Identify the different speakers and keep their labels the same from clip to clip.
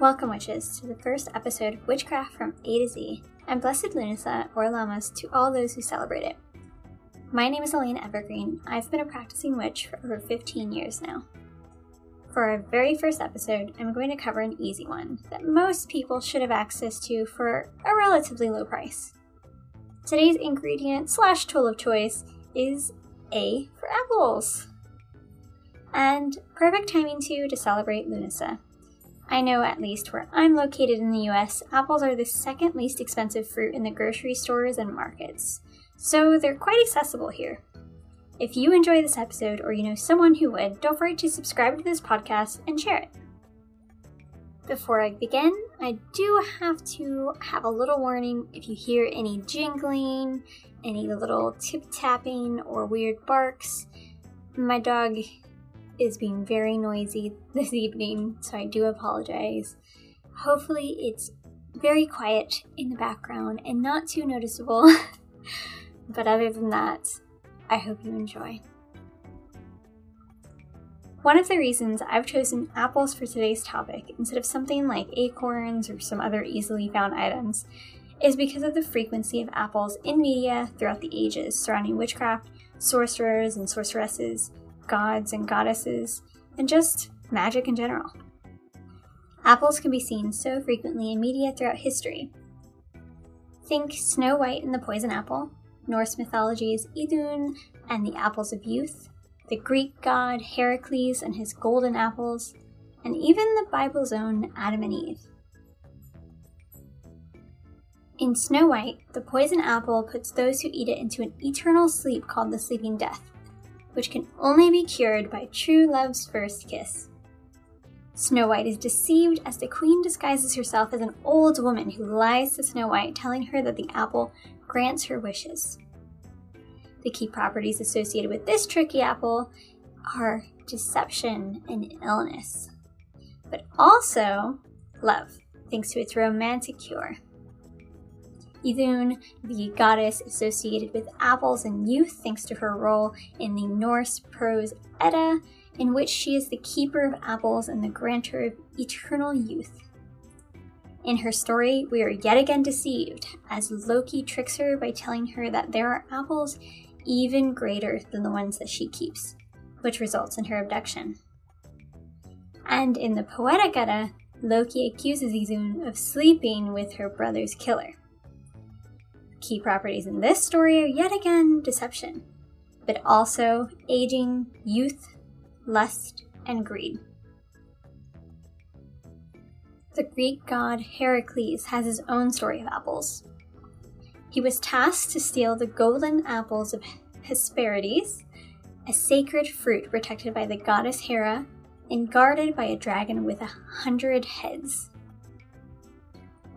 Speaker 1: Welcome, witches, to the first episode of Witchcraft from A to Z, and Blessed Lunasa or Lammas to all those who celebrate it. My name is Elena Evergreen. I've been a practicing witch for over 15 years now. For our very first episode, I'm going to cover an easy one that most people should have access to for a relatively low price. Today's ingredient slash tool of choice is A for apples. And perfect timing too to celebrate Lunasa. I know at least where I'm located in the US, apples are the second least expensive fruit in the grocery stores and markets, so they're quite accessible here. If you enjoy this episode or you know someone who would, don't forget to subscribe to this podcast and share it. Before I begin, I do have to have a little warning if you hear any jingling, any little tip tapping, or weird barks. My dog is being very noisy this evening, so I do apologize. Hopefully, it's very quiet in the background and not too noticeable. but other than that, I hope you enjoy. One of the reasons I've chosen apples for today's topic instead of something like acorns or some other easily found items is because of the frequency of apples in media throughout the ages surrounding witchcraft, sorcerers and sorceresses, gods and goddesses, and just magic in general. Apples can be seen so frequently in media throughout history. Think Snow White and the Poison Apple, Norse mythology's Idun and the Apples of Youth, the Greek god Heracles and his golden apples, and even the Bible's own Adam and Eve. In Snow White, the poison apple puts those who eat it into an eternal sleep called the Sleeping Death which can only be cured by true love's first kiss. Snow White is deceived as the queen disguises herself as an old woman who lies to Snow White, telling her that the apple grants her wishes. The key properties associated with this tricky apple are deception and illness, but also love, thanks to its romantic cure. Idun, the goddess associated with apples and youth, thanks to her role in the Norse prose Edda, in which she is the keeper of apples and the grantor of eternal youth. In her story, we are yet again deceived as Loki tricks her by telling her that there are apples even greater than the ones that she keeps, which results in her abduction. And in the Poetic Edda, Loki accuses Idun of sleeping with her brother's killer. Key properties in this story are yet again deception, but also aging, youth, lust, and greed. The Greek god Heracles has his own story of apples. He was tasked to steal the golden apples of Hesperides, a sacred fruit protected by the goddess Hera and guarded by a dragon with a hundred heads.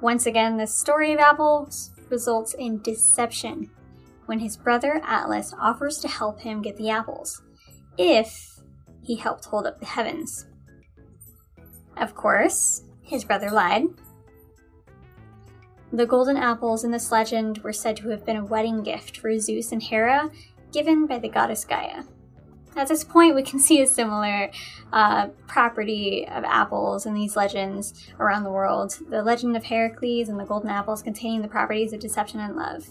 Speaker 1: Once again, the story of apples results in deception when his brother Atlas offers to help him get the apples, if he helped hold up the heavens. Of course, his brother lied. The golden apples in this legend were said to have been a wedding gift for Zeus and Hera given by the goddess Gaia. At this point, we can see a similar uh, property of apples in these legends around the world. The legend of Heracles and the golden apples containing the properties of deception and love.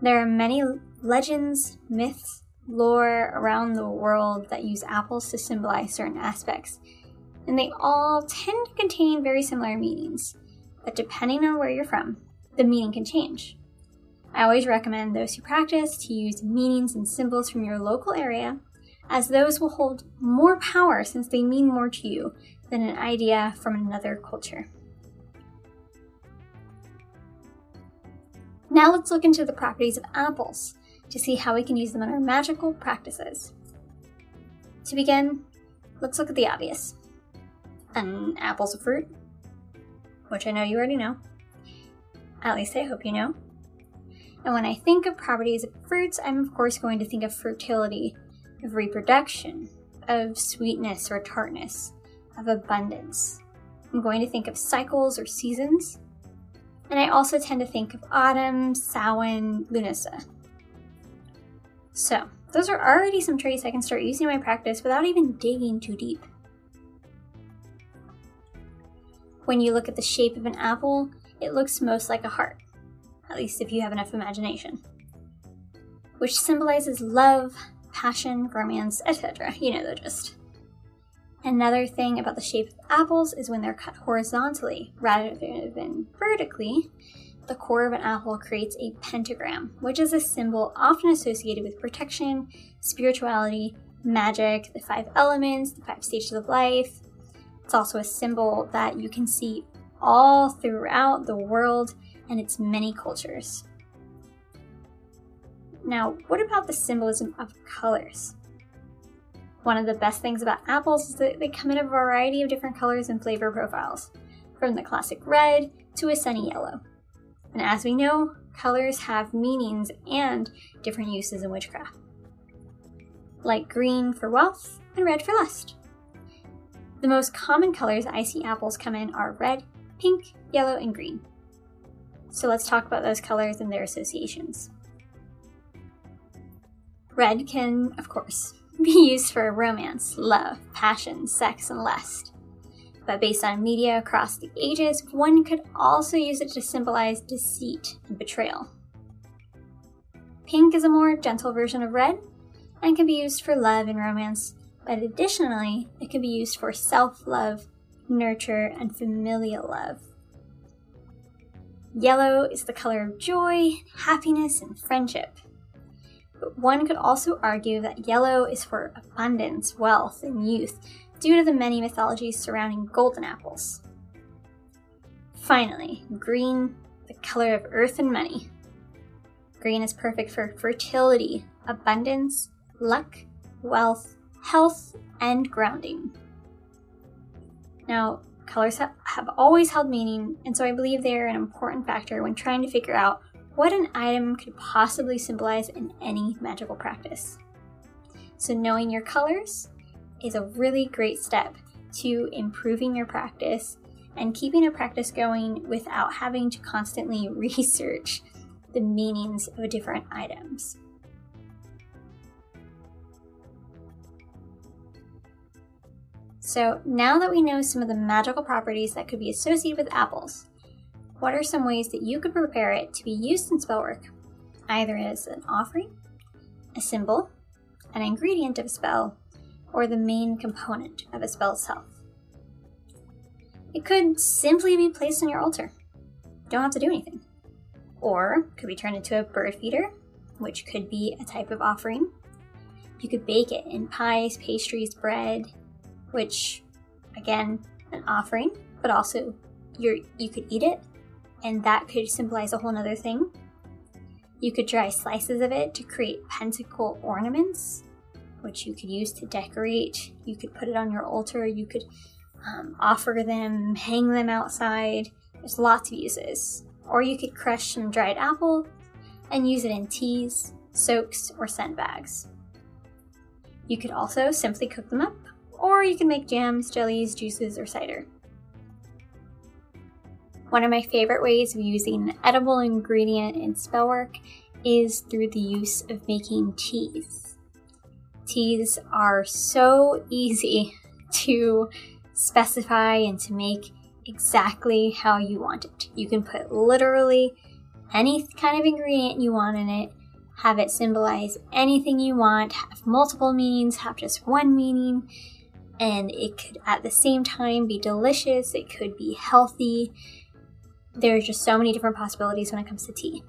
Speaker 1: There are many legends, myths, lore around the world that use apples to symbolize certain aspects, and they all tend to contain very similar meanings. But depending on where you're from, the meaning can change. I always recommend those who practice to use meanings and symbols from your local area, as those will hold more power since they mean more to you than an idea from another culture. Now let's look into the properties of apples to see how we can use them in our magical practices. To begin, let's look at the obvious. An apple's a fruit, which I know you already know. At least I hope you know. And when I think of properties of fruits, I'm of course going to think of fertility, of reproduction, of sweetness or tartness, of abundance. I'm going to think of cycles or seasons. And I also tend to think of autumn, Samhain, Lunasa. So, those are already some traits I can start using in my practice without even digging too deep. When you look at the shape of an apple, it looks most like a heart, least if you have enough imagination, which symbolizes love, passion, romance, etc. You know the gist. Another thing about the shape of apples is when they're cut horizontally rather than vertically, the core of an apple creates a pentagram, which is a symbol often associated with protection, spirituality, magic, the five elements, the five stages of life. It's also a symbol that you can see all throughout the world and its many cultures. Now, what about the symbolism of colors? One of the best things about apples is that they come in a variety of different colors and flavor profiles, from the classic red to a sunny yellow. And as we know, colors have meanings and different uses in witchcraft. Like green for wealth and red for lust. The most common colors I see apples come in are red, pink, yellow, and green. So let's talk about those colors and their associations. Red can, of course, be used for romance, love, passion, sex, and lust. But based on media across the ages, one could also use it to symbolize deceit and betrayal. Pink is a more gentle version of red and can be used for love and romance, but additionally, it can be used for self love, nurture, and familial love. Yellow is the color of joy, happiness, and friendship. But one could also argue that yellow is for abundance, wealth, and youth due to the many mythologies surrounding golden apples. Finally, green, the color of earth and money. Green is perfect for fertility, abundance, luck, wealth, health, and grounding. Now, colors have, have always held meaning, and so I believe they are an important factor when trying to figure out what an item could possibly symbolize in any magical practice. So, knowing your colors is a really great step to improving your practice and keeping a practice going without having to constantly research the meanings of different items. So, now that we know some of the magical properties that could be associated with apples, what are some ways that you could prepare it to be used in spellwork, either as an offering, a symbol, an ingredient of a spell, or the main component of a spell itself? It could simply be placed on your altar. You Don't have to do anything. Or could be turned into a bird feeder, which could be a type of offering. You could bake it in pies, pastries, bread, which again, an offering, but also you you could eat it and that could symbolize a whole other thing. You could dry slices of it to create pentacle ornaments, which you could use to decorate. You could put it on your altar. You could um, offer them, hang them outside. There's lots of uses. Or you could crush some dried apple and use it in teas, soaks, or scent bags. You could also simply cook them up, or you can make jams, jellies, juices, or cider. One of my favorite ways of using an edible ingredient in spellwork is through the use of making teas. Teas are so easy to specify and to make exactly how you want it. You can put literally any kind of ingredient you want in it, have it symbolize anything you want, have multiple meanings, have just one meaning, and it could at the same time be delicious, it could be healthy, there's just so many different possibilities when it comes to tea.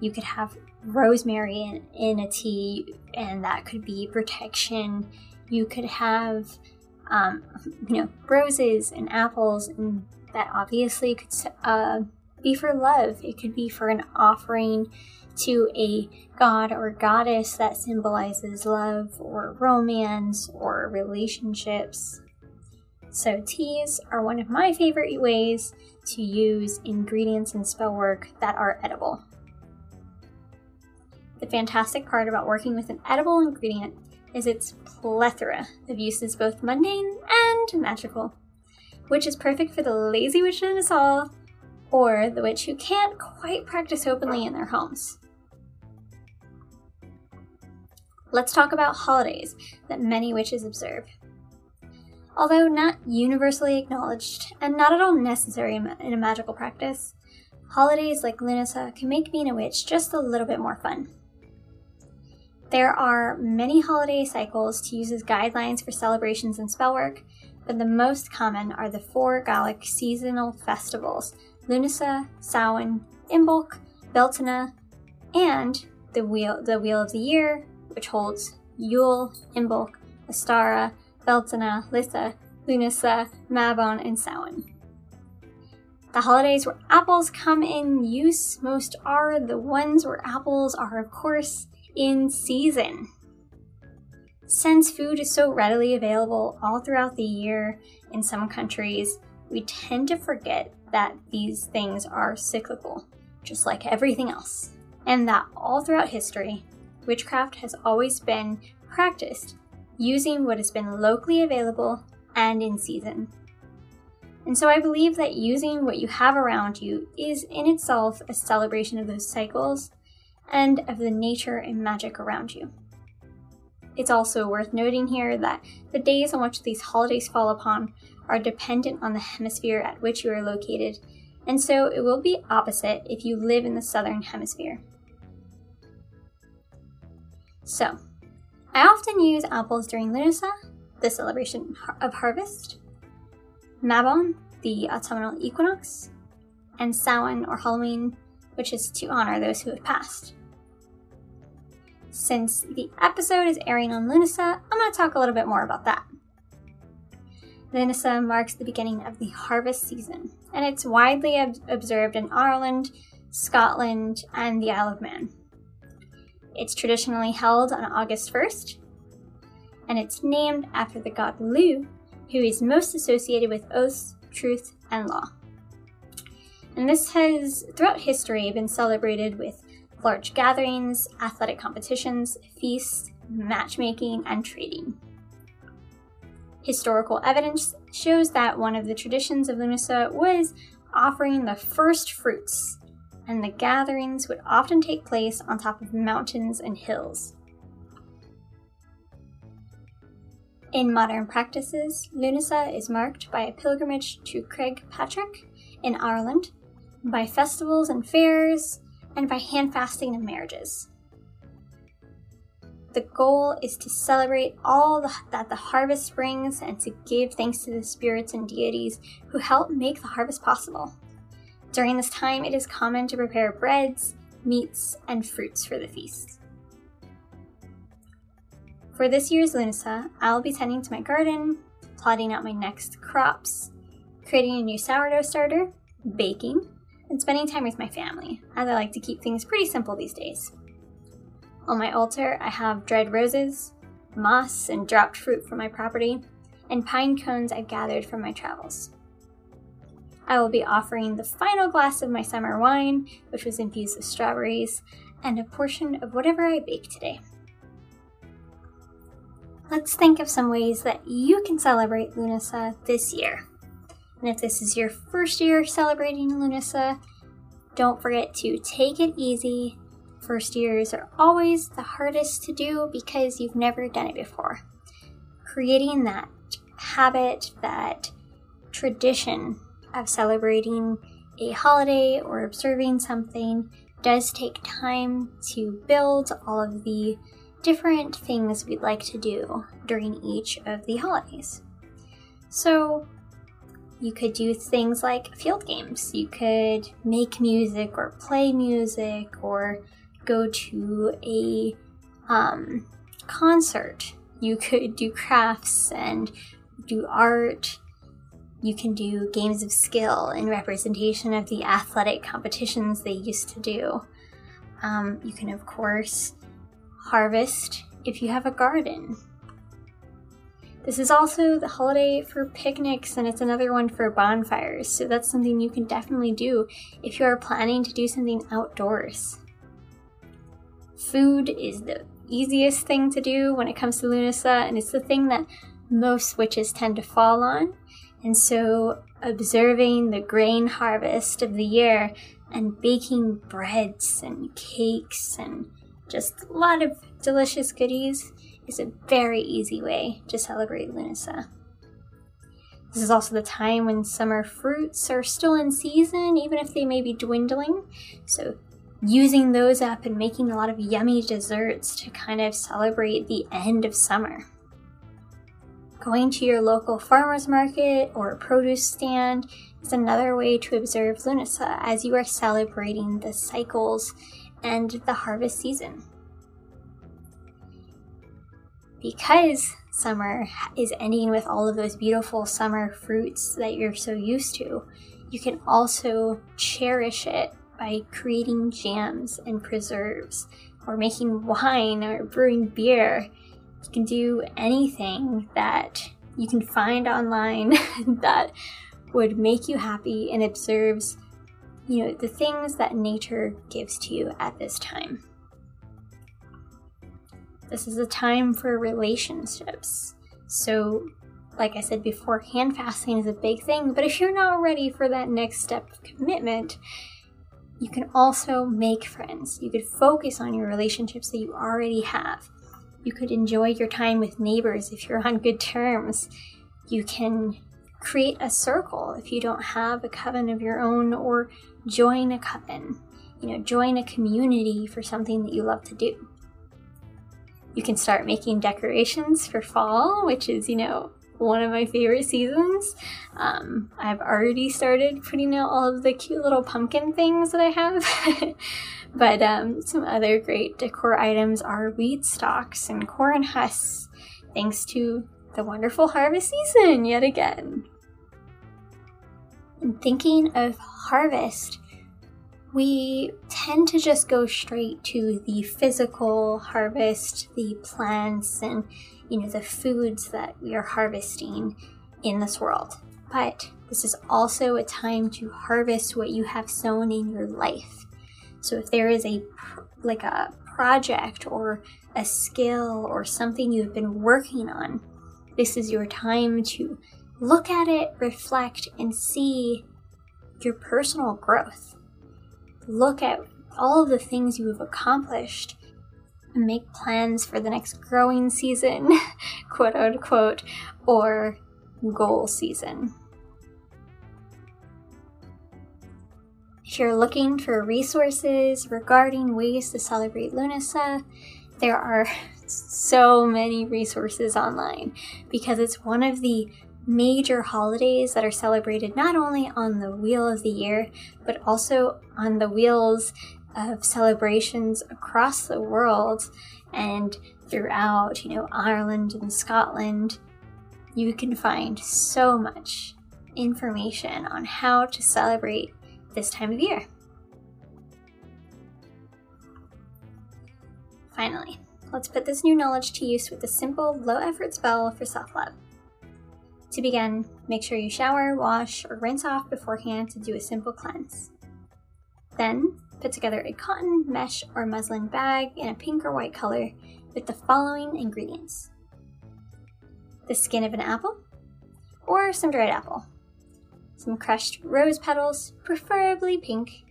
Speaker 1: You could have rosemary in, in a tea, and that could be protection. You could have, um, you know, roses and apples, and that obviously could uh, be for love. It could be for an offering to a god or goddess that symbolizes love or romance or relationships. So, teas are one of my favorite ways to use ingredients in spell work that are edible. The fantastic part about working with an edible ingredient is its plethora of uses, both mundane and magical, which is perfect for the lazy witch in us all, or the witch who can't quite practice openly in their homes. Let's talk about holidays that many witches observe. Although not universally acknowledged and not at all necessary in a magical practice, holidays like Lunasa can make being a witch just a little bit more fun. There are many holiday cycles to use as guidelines for celebrations and spellwork, but the most common are the four Gaelic seasonal festivals Lunasa, Samhain, Imbolc, Beltane, and the Wheel, the Wheel of the Year, which holds Yule, Imbolc, Ostara, Beltane, Litha, Lunasa, Mabon, and Samhain. The holidays where apples come in use most are the ones where apples are, of course, in season. Since food is so readily available all throughout the year in some countries, we tend to forget that these things are cyclical, just like everything else, and that all throughout history, witchcraft has always been practiced using what has been locally available and in season. And so I believe that using what you have around you is in itself a celebration of those cycles and of the nature and magic around you. It's also worth noting here that the days on which these holidays fall upon are dependent on the hemisphere at which you are located, and so it will be opposite if you live in the southern hemisphere. So, I often use apples during Lunasa, the celebration of harvest, Mabon, the autumnal equinox, and Samhain or Halloween, which is to honor those who have passed. Since the episode is airing on Lunasa, I'm going to talk a little bit more about that. Lunasa marks the beginning of the harvest season, and it's widely ob- observed in Ireland, Scotland, and the Isle of Man. It's traditionally held on August 1st, and it's named after the god Lugh, who is most associated with oaths, truth, and law. And this has, throughout history, been celebrated with large gatherings, athletic competitions, feasts, matchmaking, and trading. Historical evidence shows that one of the traditions of Lunasa was offering the first fruits and the gatherings would often take place on top of mountains and hills. In modern practices, Lunasa is marked by a pilgrimage to Croagh Patrick in Ireland, by festivals and fairs, and by hand fasting and marriages. The goal is to celebrate all the, that the harvest brings and to give thanks to the spirits and deities who help make the harvest possible. During this time, it is common to prepare breads, meats, and fruits for the feast. For this year's Lunasa, I'll be tending to my garden, plotting out my next crops, creating a new sourdough starter, baking, and spending time with my family, as I like to keep things pretty simple these days. On my altar, I have dried roses, moss and dropped fruit from my property, and pine cones I've gathered from my travels. I will be offering the final glass of my summer wine, which was infused with strawberries, and a portion of whatever I bake today. Let's think of some ways that you can celebrate Lunasa this year. And if this is your first year celebrating Lunasa, don't forget to take it easy. First years are always the hardest to do because you've never done it before. Creating that habit, that tradition of celebrating a holiday or observing something does take time to build all of the different things we'd like to do during each of the holidays. So, you could do things like field games. You could make music or play music or go to a um, concert. You could do crafts and do art. You can do games of skill in representation of the athletic competitions they used to do. Um, you can, of course, harvest if you have a garden. This is also the holiday for picnics and it's another one for bonfires, so that's something you can definitely do if you are planning to do something outdoors. Food is the easiest thing to do when it comes to Lunasa, and it's the thing that most witches tend to fall on. And so, observing the grain harvest of the year and baking breads and cakes and just a lot of delicious goodies is a very easy way to celebrate Lunasa. This is also the time when summer fruits are still in season, even if they may be dwindling. So, using those up and making a lot of yummy desserts to kind of celebrate the end of summer. Going to your local farmer's market or produce stand is another way to observe Lunasa as you are celebrating the cycles and the harvest season. Because summer is ending with all of those beautiful summer fruits that you're so used to, you can also cherish it by creating jams and preserves, or making wine or brewing beer. You can do anything that you can find online that would make you happy and observes, you know, the things that nature gives to you at this time. This is a time for relationships. So, like I said before, hand fasting is a big thing, but if you're not ready for that next step of commitment, you can also make friends. You could focus on your relationships that you already have. You could enjoy your time with neighbors if you're on good terms. You can create a circle if you don't have a coven of your own, or join a coven. You know, join a community for something that you love to do. You can start making decorations for fall, which is, you know, one of my favorite seasons. Um, I've already started putting out all of the cute little pumpkin things that I have. but um, some other great decor items are wheat stalks and corn husks, thanks to the wonderful harvest season yet again. And thinking of harvest, we tend to just go straight to the physical harvest, the plants, and you know the foods that we are harvesting in this world. But this is also a time to harvest what you have sown in your life. So if there is a like a project or a skill or something you've been working on, this is your time to look at it, reflect, and see your personal growth look at all of the things you have accomplished and make plans for the next growing season, quote unquote, or goal season. If you're looking for resources regarding ways to celebrate Lunasa, there are so many resources online because it's one of the major holidays that are celebrated not only on the wheel of the year, but also on the wheels of celebrations across the world and throughout, you know, Ireland and Scotland. You can find so much information on how to celebrate this time of year. Finally, let's put this new knowledge to use with a simple, low effort spell for self love. To begin, make sure you shower, wash, or rinse off beforehand to do a simple cleanse. Then, put together a cotton, mesh, or muslin bag in a pink or white color with the following ingredients the skin of an apple, or some dried apple, some crushed rose petals, preferably pink,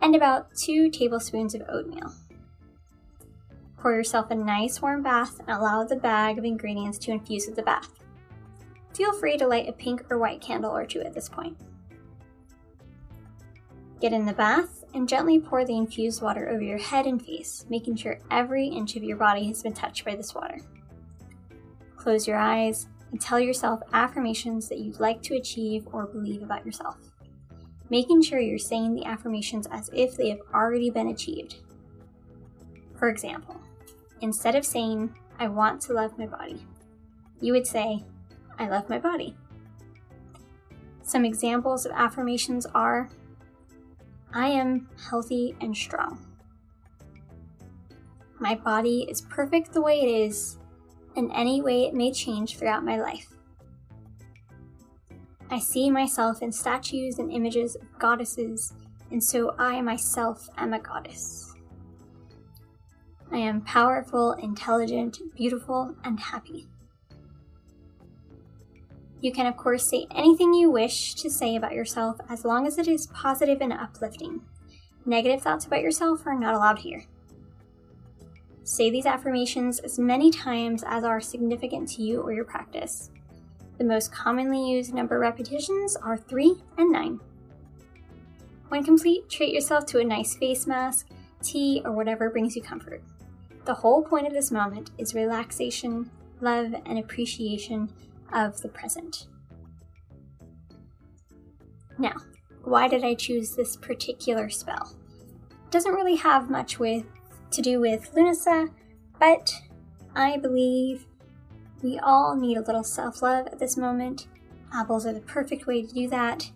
Speaker 1: and about 2 tablespoons of oatmeal. Pour yourself a nice warm bath and allow the bag of ingredients to infuse with the bath. Feel free to light a pink or white candle or two at this point. Get in the bath and gently pour the infused water over your head and face, making sure every inch of your body has been touched by this water. Close your eyes and tell yourself affirmations that you'd like to achieve or believe about yourself, making sure you're saying the affirmations as if they have already been achieved. For example, instead of saying, I want to love my body, you would say, I love my body. Some examples of affirmations are I am healthy and strong. My body is perfect the way it is, and any way it may change throughout my life. I see myself in statues and images of goddesses, and so I myself am a goddess. I am powerful, intelligent, beautiful, and happy. You can, of course, say anything you wish to say about yourself as long as it is positive and uplifting. Negative thoughts about yourself are not allowed here. Say these affirmations as many times as are significant to you or your practice. The most commonly used number repetitions are 3 and 9. When complete, treat yourself to a nice face mask, tea, or whatever brings you comfort. The whole point of this moment is relaxation, love, and appreciation of the present. Now, why did I choose this particular spell? It doesn't really have much with to do with Lunasa, but I believe we all need a little self love at this moment. Apples are the perfect way to do that.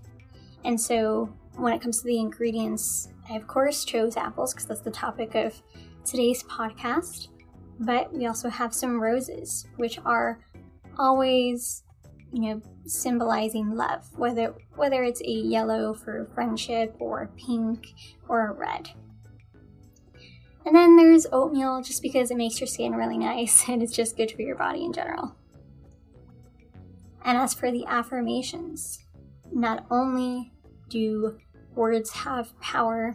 Speaker 1: And so, when it comes to the ingredients, I of course chose apples because that's the topic of today's podcast. But we also have some roses, which are always, you know, symbolizing love, whether whether it's a yellow for friendship or pink or a red. And then there's oatmeal just because it makes your skin really nice and it's just good for your body in general. And as for the affirmations, not only do words have power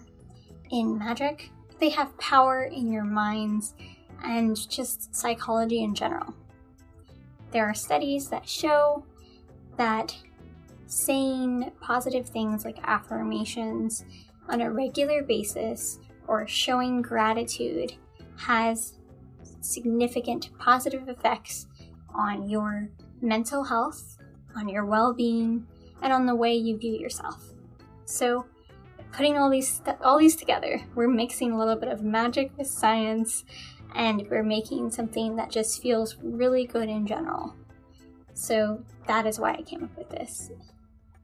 Speaker 1: in magic, they have power in your minds and just psychology in general. There are studies that show that saying positive things like affirmations on a regular basis or showing gratitude has significant positive effects on your mental health, on your well being, and on the way you view yourself. So, putting all these all these together, we're mixing a little bit of magic with science, and we're making something that just feels really good in general. So that is why I came up with this.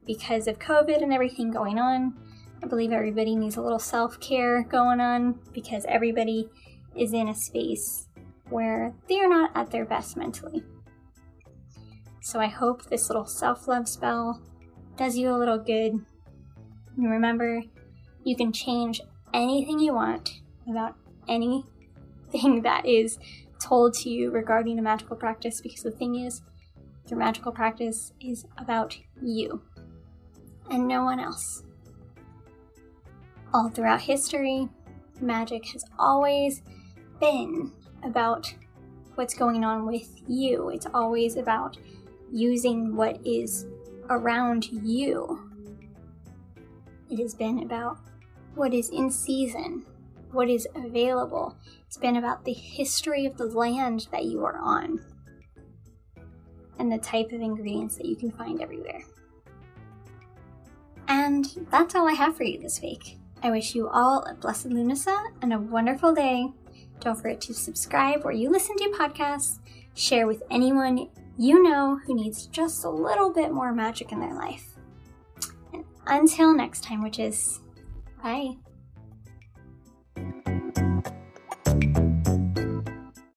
Speaker 1: Because of COVID and everything going on, I believe everybody needs a little self care going on because everybody is in a space where they are not at their best mentally. So I hope this little self love spell does you a little good. And remember, you can change anything you want about anything that is told to you regarding a magical practice because the thing is, your magical practice is about you and no one else. All throughout history, magic has always been about what's going on with you. It's always about using what is around you. It has been about what is in season, what is available. It's been about the history of the land that you are on and the type of ingredients that you can find everywhere. And that's all I have for you this week. I wish you all a blessed Lunasa and a wonderful day. Don't forget to subscribe where you listen to podcasts, share with anyone you know who needs just a little bit more magic in their life. And until next time, which is bye.